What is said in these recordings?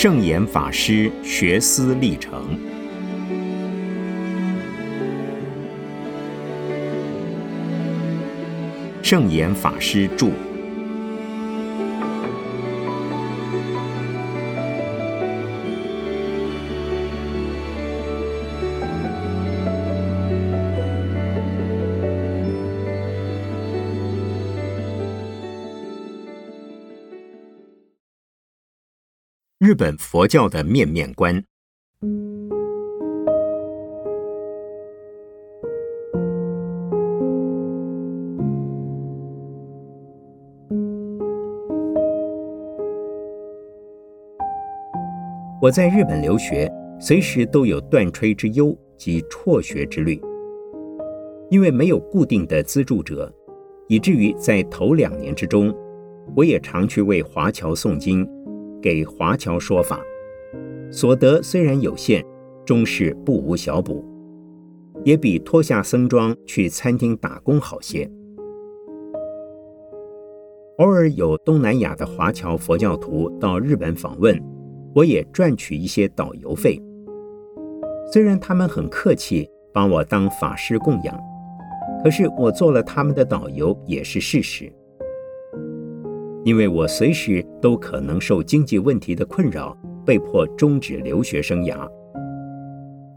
圣严法师学思历程。圣严法师著。日本佛教的面面观。我在日本留学，随时都有断炊之忧及辍学之虑，因为没有固定的资助者，以至于在头两年之中，我也常去为华侨诵经。给华侨说法，所得虽然有限，终是不无小补，也比脱下僧装去餐厅打工好些。偶尔有东南亚的华侨佛教徒到日本访问，我也赚取一些导游费。虽然他们很客气，把我当法师供养，可是我做了他们的导游也是事实。因为我随时都可能受经济问题的困扰，被迫终止留学生涯。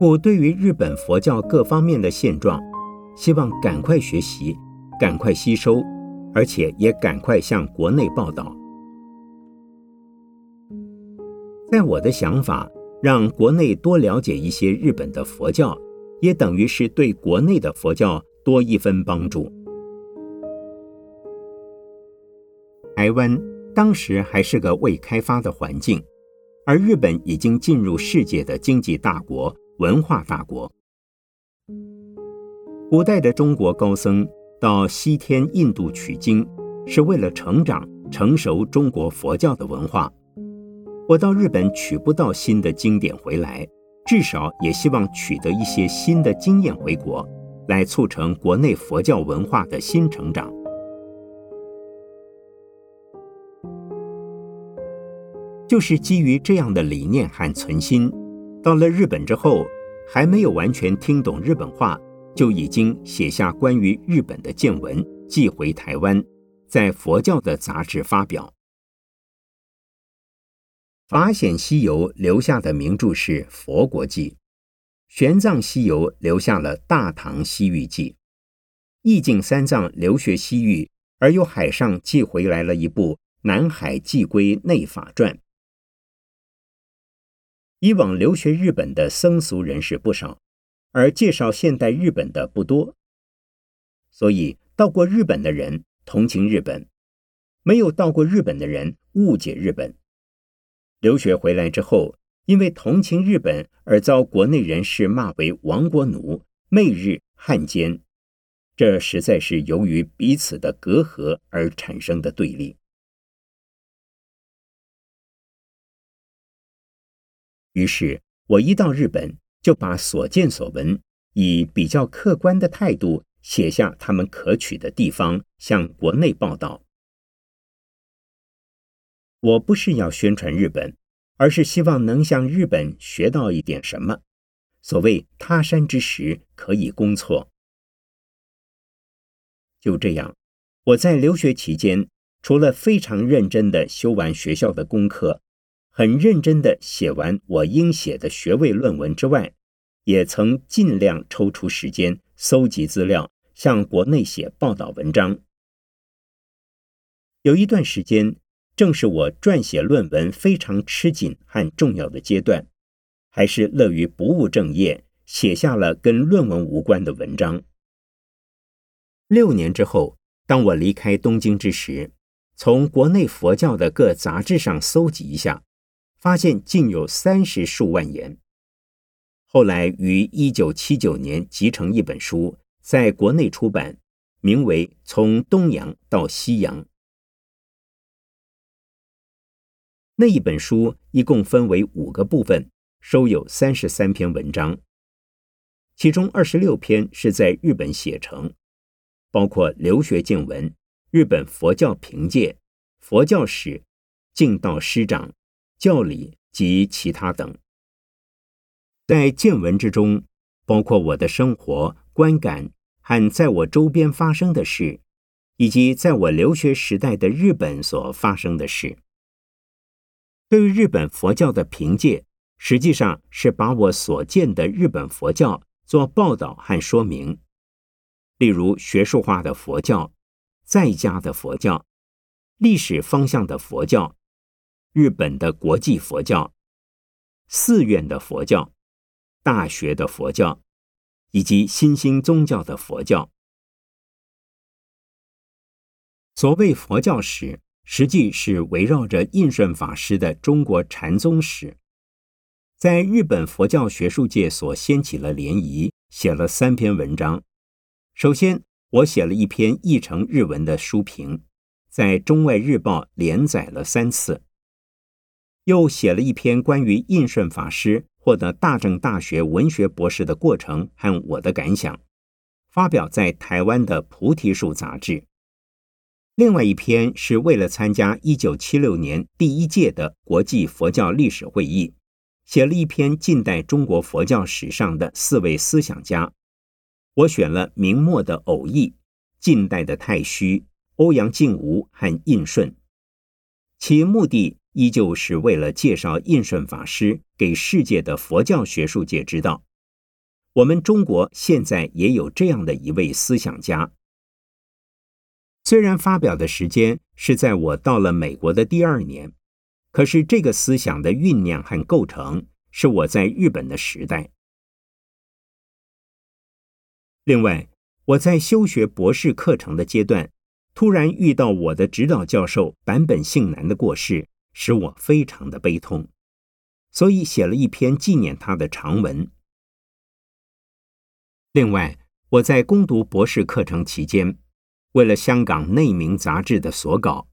我对于日本佛教各方面的现状，希望赶快学习，赶快吸收，而且也赶快向国内报道。在我的想法，让国内多了解一些日本的佛教，也等于是对国内的佛教多一分帮助。台湾当时还是个未开发的环境，而日本已经进入世界的经济大国、文化大国。古代的中国高僧到西天印度取经，是为了成长、成熟中国佛教的文化。我到日本取不到新的经典回来，至少也希望取得一些新的经验回国，来促成国内佛教文化的新成长。就是基于这样的理念和存心，到了日本之后，还没有完全听懂日本话，就已经写下关于日本的见闻，寄回台湾，在佛教的杂志发表。法显西游留下的名著是《佛国记》，玄奘西游留下了《大唐西域记》，义净三藏留学西域，而由海上寄回来了一部《南海寄归内法传》。以往留学日本的僧俗人士不少，而介绍现代日本的不多，所以到过日本的人同情日本，没有到过日本的人误解日本。留学回来之后，因为同情日本而遭国内人士骂为亡国奴、媚日汉奸，这实在是由于彼此的隔阂而产生的对立。于是，我一到日本，就把所见所闻以比较客观的态度写下他们可取的地方，向国内报道。我不是要宣传日本，而是希望能向日本学到一点什么。所谓他山之石，可以攻错。就这样，我在留学期间，除了非常认真的修完学校的功课。很认真的写完我应写的学位论文之外，也曾尽量抽出时间搜集资料，向国内写报道文章。有一段时间，正是我撰写论文非常吃紧和重要的阶段，还是乐于不务正业，写下了跟论文无关的文章。六年之后，当我离开东京之时，从国内佛教的各杂志上搜集一下。发现竟有三十数万言。后来于一九七九年集成一本书，在国内出版，名为《从东洋到西洋》。那一本书一共分为五个部分，收有三十三篇文章，其中二十六篇是在日本写成，包括留学见闻、日本佛教凭借、佛教史、净道师长。教理、及其他等。在见闻之中，包括我的生活观感和在我周边发生的事，以及在我留学时代的日本所发生的事。对于日本佛教的凭借，实际上是把我所见的日本佛教做报道和说明，例如学术化的佛教、在家的佛教、历史方向的佛教、日本的国际佛教、寺院的佛教。大学的佛教，以及新兴宗教的佛教。所谓佛教史，实际是围绕着印顺法师的中国禅宗史，在日本佛教学术界所掀起了涟漪，写了三篇文章。首先，我写了一篇译成日文的书评，在《中外日报》连载了三次，又写了一篇关于印顺法师。获得大正大学文学博士的过程和我的感想，发表在台湾的《菩提树》杂志。另外一篇是为了参加一九七六年第一届的国际佛教历史会议，写了一篇近代中国佛教史上的四位思想家。我选了明末的偶义、近代的太虚、欧阳靖无和印顺，其目的。依旧是为了介绍印顺法师给世界的佛教学术界知道，我们中国现在也有这样的一位思想家。虽然发表的时间是在我到了美国的第二年，可是这个思想的酝酿和构成是我在日本的时代。另外，我在修学博士课程的阶段，突然遇到我的指导教授坂本幸男的过世。使我非常的悲痛，所以写了一篇纪念他的长文。另外，我在攻读博士课程期间，为了香港《内明》杂志的所稿，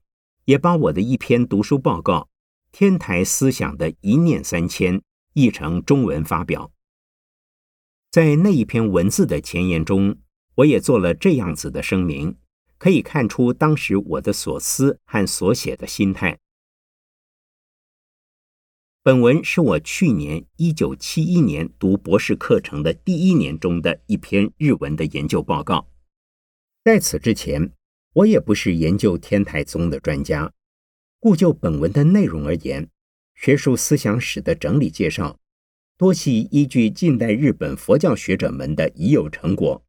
也把我的一篇读书报告《天台思想的一念三千》译成中文发表。在那一篇文字的前言中，我也做了这样子的声明，可以看出当时我的所思和所写的心态。本文是我去年一九七一年读博士课程的第一年中的一篇日文的研究报告。在此之前，我也不是研究天台宗的专家，故就本文的内容而言，学术思想史的整理介绍，多系依据近代日本佛教学者们的已有成果，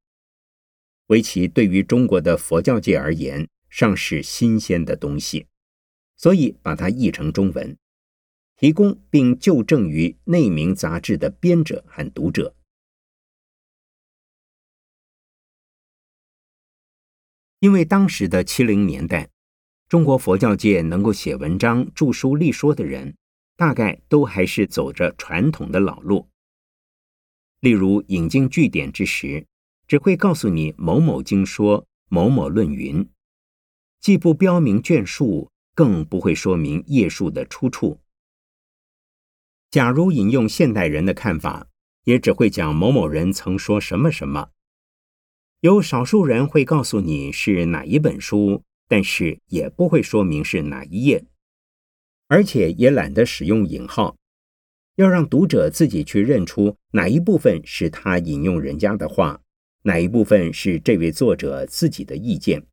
为其对于中国的佛教界而言尚是新鲜的东西，所以把它译成中文。提供并就正于《内明》杂志的编者和读者，因为当时的七零年代，中国佛教界能够写文章、著书立说的人，大概都还是走着传统的老路。例如引经据典之时，只会告诉你某某经说、某某论云，既不标明卷数，更不会说明页数的出处。假如引用现代人的看法，也只会讲某某人曾说什么什么。有少数人会告诉你是哪一本书，但是也不会说明是哪一页，而且也懒得使用引号，要让读者自己去认出哪一部分是他引用人家的话，哪一部分是这位作者自己的意见。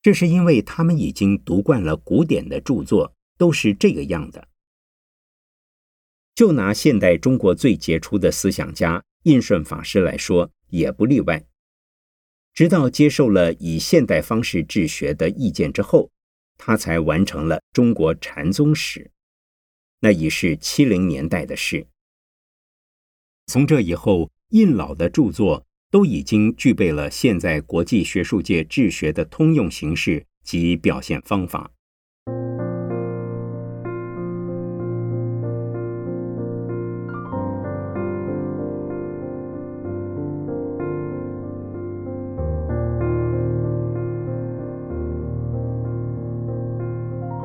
这是因为他们已经读惯了古典的著作，都是这个样的。就拿现代中国最杰出的思想家印顺法师来说，也不例外。直到接受了以现代方式治学的意见之后，他才完成了中国禅宗史，那已是七零年代的事。从这以后，印老的著作都已经具备了现在国际学术界治学的通用形式及表现方法。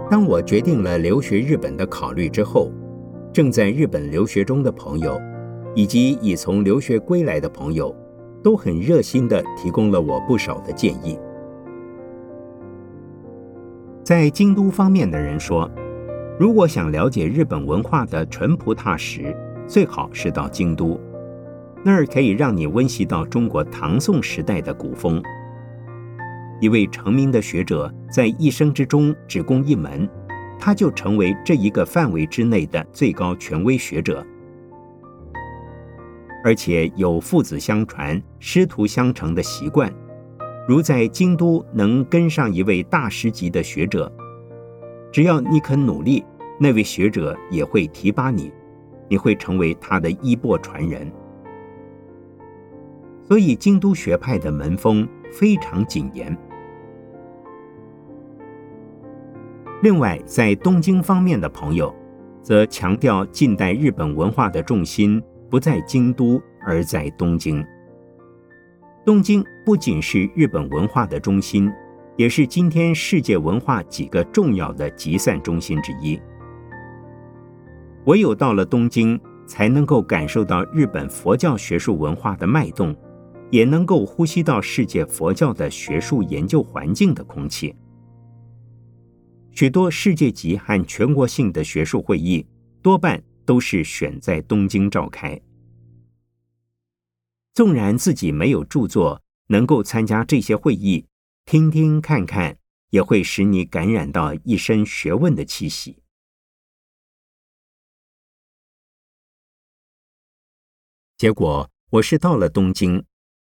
当我决定了留学日本的考虑之后，正在日本留学中的朋友，以及已从留学归来的朋友，都很热心地提供了我不少的建议。在京都方面的人说，如果想了解日本文化的淳朴踏实，最好是到京都，那儿可以让你温习到中国唐宋时代的古风。一位成名的学者在一生之中只攻一门，他就成为这一个范围之内的最高权威学者，而且有父子相传、师徒相承的习惯。如在京都能跟上一位大师级的学者，只要你肯努力，那位学者也会提拔你，你会成为他的衣钵传人。所以，京都学派的门风非常谨严。另外，在东京方面的朋友，则强调近代日本文化的重心不在京都，而在东京。东京不仅是日本文化的中心，也是今天世界文化几个重要的集散中心之一。唯有到了东京，才能够感受到日本佛教学术文化的脉动，也能够呼吸到世界佛教的学术研究环境的空气。许多世界级和全国性的学术会议，多半都是选在东京召开。纵然自己没有著作，能够参加这些会议，听听看看，也会使你感染到一身学问的气息。结果我是到了东京，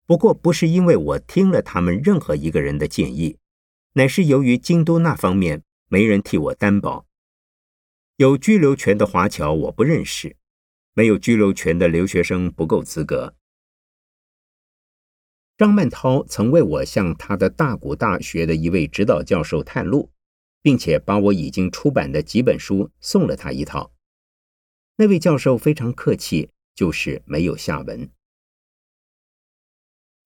不过不是因为我听了他们任何一个人的建议，乃是由于京都那方面没人替我担保。有居留权的华侨我不认识，没有居留权的留学生不够资格。张曼涛曾为我向他的大谷大学的一位指导教授探路，并且把我已经出版的几本书送了他一套。那位教授非常客气，就是没有下文。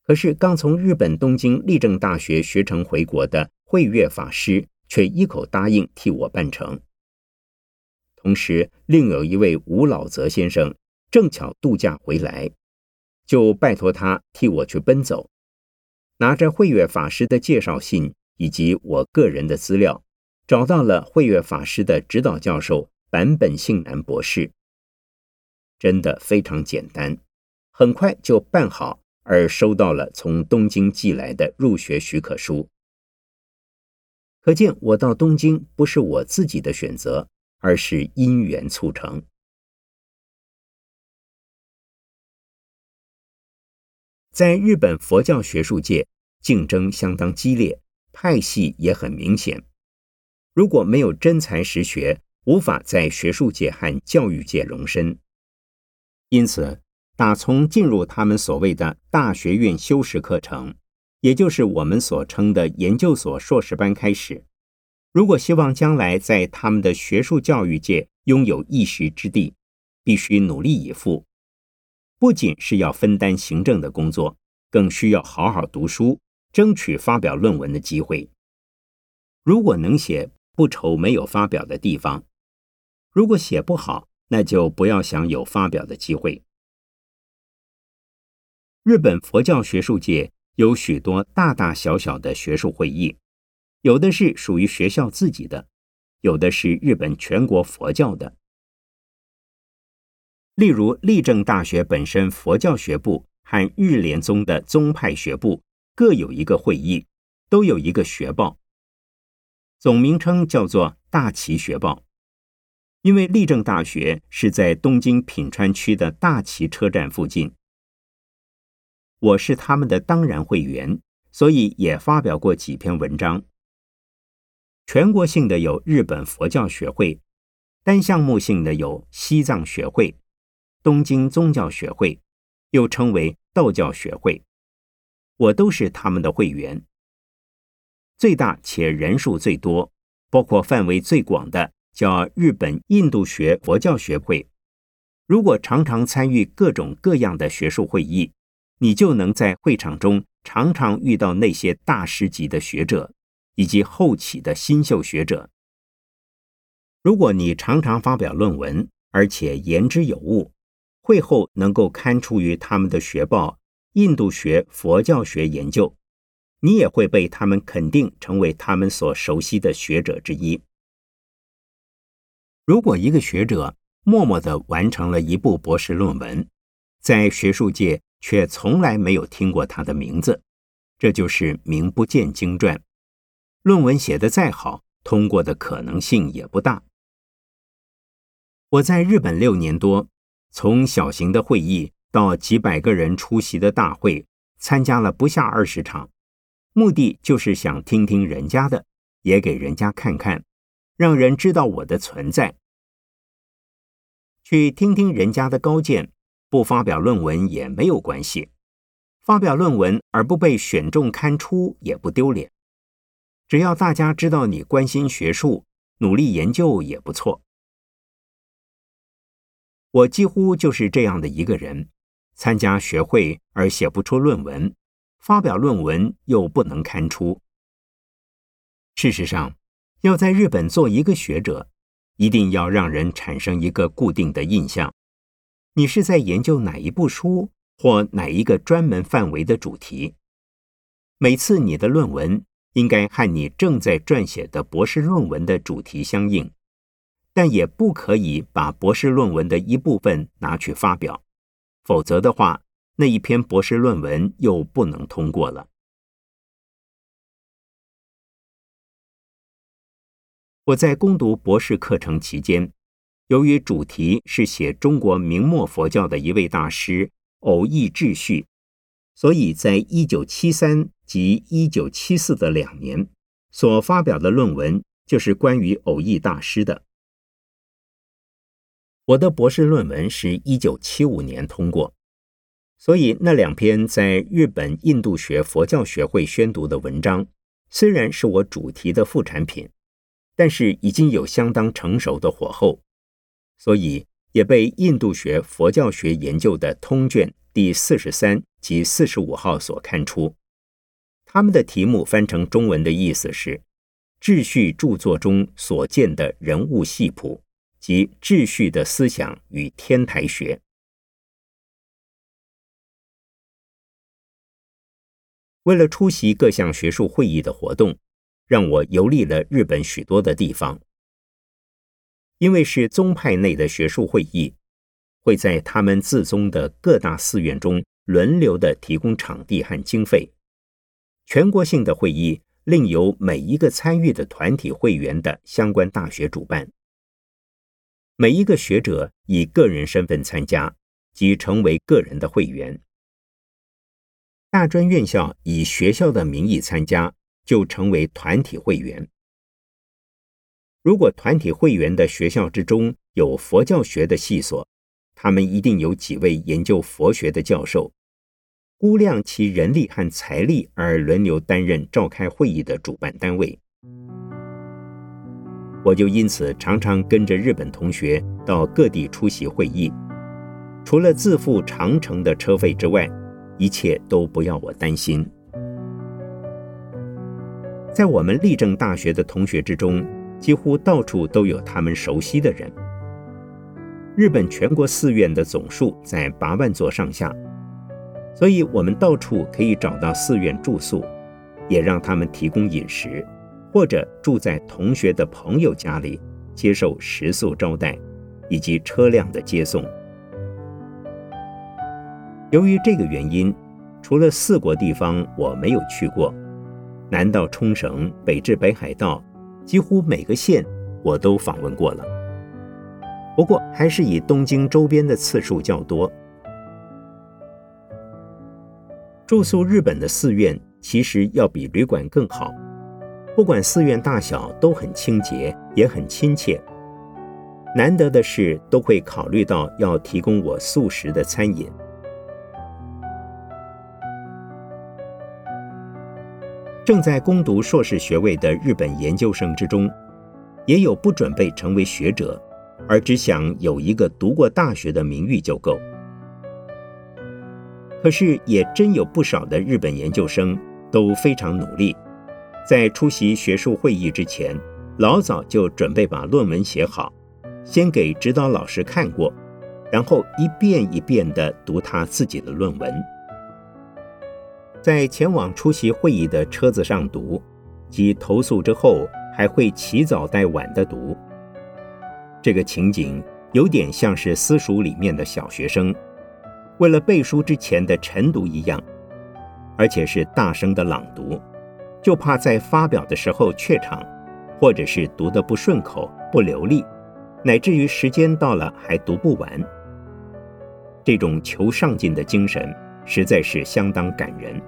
可是刚从日本东京立正大学学成回国的慧月法师，却一口答应替我办成。同时，另有一位吴老泽先生正巧度假回来。就拜托他替我去奔走，拿着慧月法师的介绍信以及我个人的资料，找到了慧月法师的指导教授坂本幸男博士。真的非常简单，很快就办好，而收到了从东京寄来的入学许可书。可见我到东京不是我自己的选择，而是因缘促成。在日本佛教学术界，竞争相当激烈，派系也很明显。如果没有真才实学，无法在学术界和教育界容身。因此，打从进入他们所谓的大学院修士课程，也就是我们所称的研究所硕士班开始，如果希望将来在他们的学术教育界拥有一席之地，必须努力以赴。不仅是要分担行政的工作，更需要好好读书，争取发表论文的机会。如果能写，不愁没有发表的地方；如果写不好，那就不要想有发表的机会。日本佛教学术界有许多大大小小的学术会议，有的是属于学校自己的，有的是日本全国佛教的。例如，立正大学本身佛教学部和日莲宗的宗派学部各有一个会议，都有一个学报，总名称叫做大崎学报。因为立正大学是在东京品川区的大崎车站附近，我是他们的当然会员，所以也发表过几篇文章。全国性的有日本佛教学会，单项目性的有西藏学会。东京宗教学会，又称为道教学会，我都是他们的会员。最大且人数最多，包括范围最广的，叫日本印度学佛教学会。如果常常参与各种各样的学术会议，你就能在会场中常常遇到那些大师级的学者，以及后起的新秀学者。如果你常常发表论文，而且言之有物。会后能够刊出于他们的学报《印度学佛教学研究》，你也会被他们肯定成为他们所熟悉的学者之一。如果一个学者默默的完成了一部博士论文，在学术界却从来没有听过他的名字，这就是名不见经传。论文写得再好，通过的可能性也不大。我在日本六年多，从小型的会议到几百个人出席的大会，参加了不下二十场，目的就是想听听人家的，也给人家看看。让人知道我的存在，去听听人家的高见，不发表论文也没有关系。发表论文而不被选中刊出也不丢脸。只要大家知道你关心学术，努力研究也不错。我几乎就是这样的一个人：参加学会而写不出论文，发表论文又不能刊出。事实上。要在日本做一个学者，一定要让人产生一个固定的印象：你是在研究哪一部书或哪一个专门范围的主题。每次你的论文应该和你正在撰写的博士论文的主题相应，但也不可以把博士论文的一部分拿去发表，否则的话，那一篇博士论文又不能通过了。我在攻读博士课程期间，由于主题是写中国明末佛教的一位大师偶义秩序，所以在一九七三及一九七四的两年所发表的论文就是关于偶义大师的。我的博士论文是一九七五年通过，所以那两篇在日本印度学佛教学会宣读的文章，虽然是我主题的副产品。但是已经有相当成熟的火候，所以也被印度学佛教学研究的通卷第四十三及四十五号所刊出。他们的题目翻成中文的意思是“秩序著作中所见的人物系谱及秩序的思想与天台学”。为了出席各项学术会议的活动。让我游历了日本许多的地方，因为是宗派内的学术会议，会在他们自宗的各大寺院中轮流的提供场地和经费。全国性的会议另由每一个参与的团体会员的相关大学主办。每一个学者以个人身份参加，即成为个人的会员。大专院校以学校的名义参加。就成为团体会员。如果团体会员的学校之中有佛教学的系所，他们一定有几位研究佛学的教授，估量其人力和财力而轮流担任召开会议的主办单位。我就因此常常跟着日本同学到各地出席会议，除了自付长程的车费之外，一切都不要我担心。在我们立正大学的同学之中，几乎到处都有他们熟悉的人。日本全国寺院的总数在八万座上下，所以我们到处可以找到寺院住宿，也让他们提供饮食，或者住在同学的朋友家里，接受食宿招待，以及车辆的接送。由于这个原因，除了四国地方我没有去过。南到冲绳，北至北海道，几乎每个县我都访问过了。不过，还是以东京周边的次数较多。住宿日本的寺院，其实要比旅馆更好。不管寺院大小，都很清洁，也很亲切。难得的是，都会考虑到要提供我素食的餐饮。正在攻读硕士学位的日本研究生之中，也有不准备成为学者，而只想有一个读过大学的名誉就够。可是也真有不少的日本研究生都非常努力，在出席学术会议之前，老早就准备把论文写好，先给指导老师看过，然后一遍一遍地读他自己的论文。在前往出席会议的车子上读，及投诉之后还会起早带晚的读。这个情景有点像是私塾里面的小学生，为了背书之前的晨读一样，而且是大声的朗读，就怕在发表的时候怯场，或者是读得不顺口、不流利，乃至于时间到了还读不完。这种求上进的精神实在是相当感人。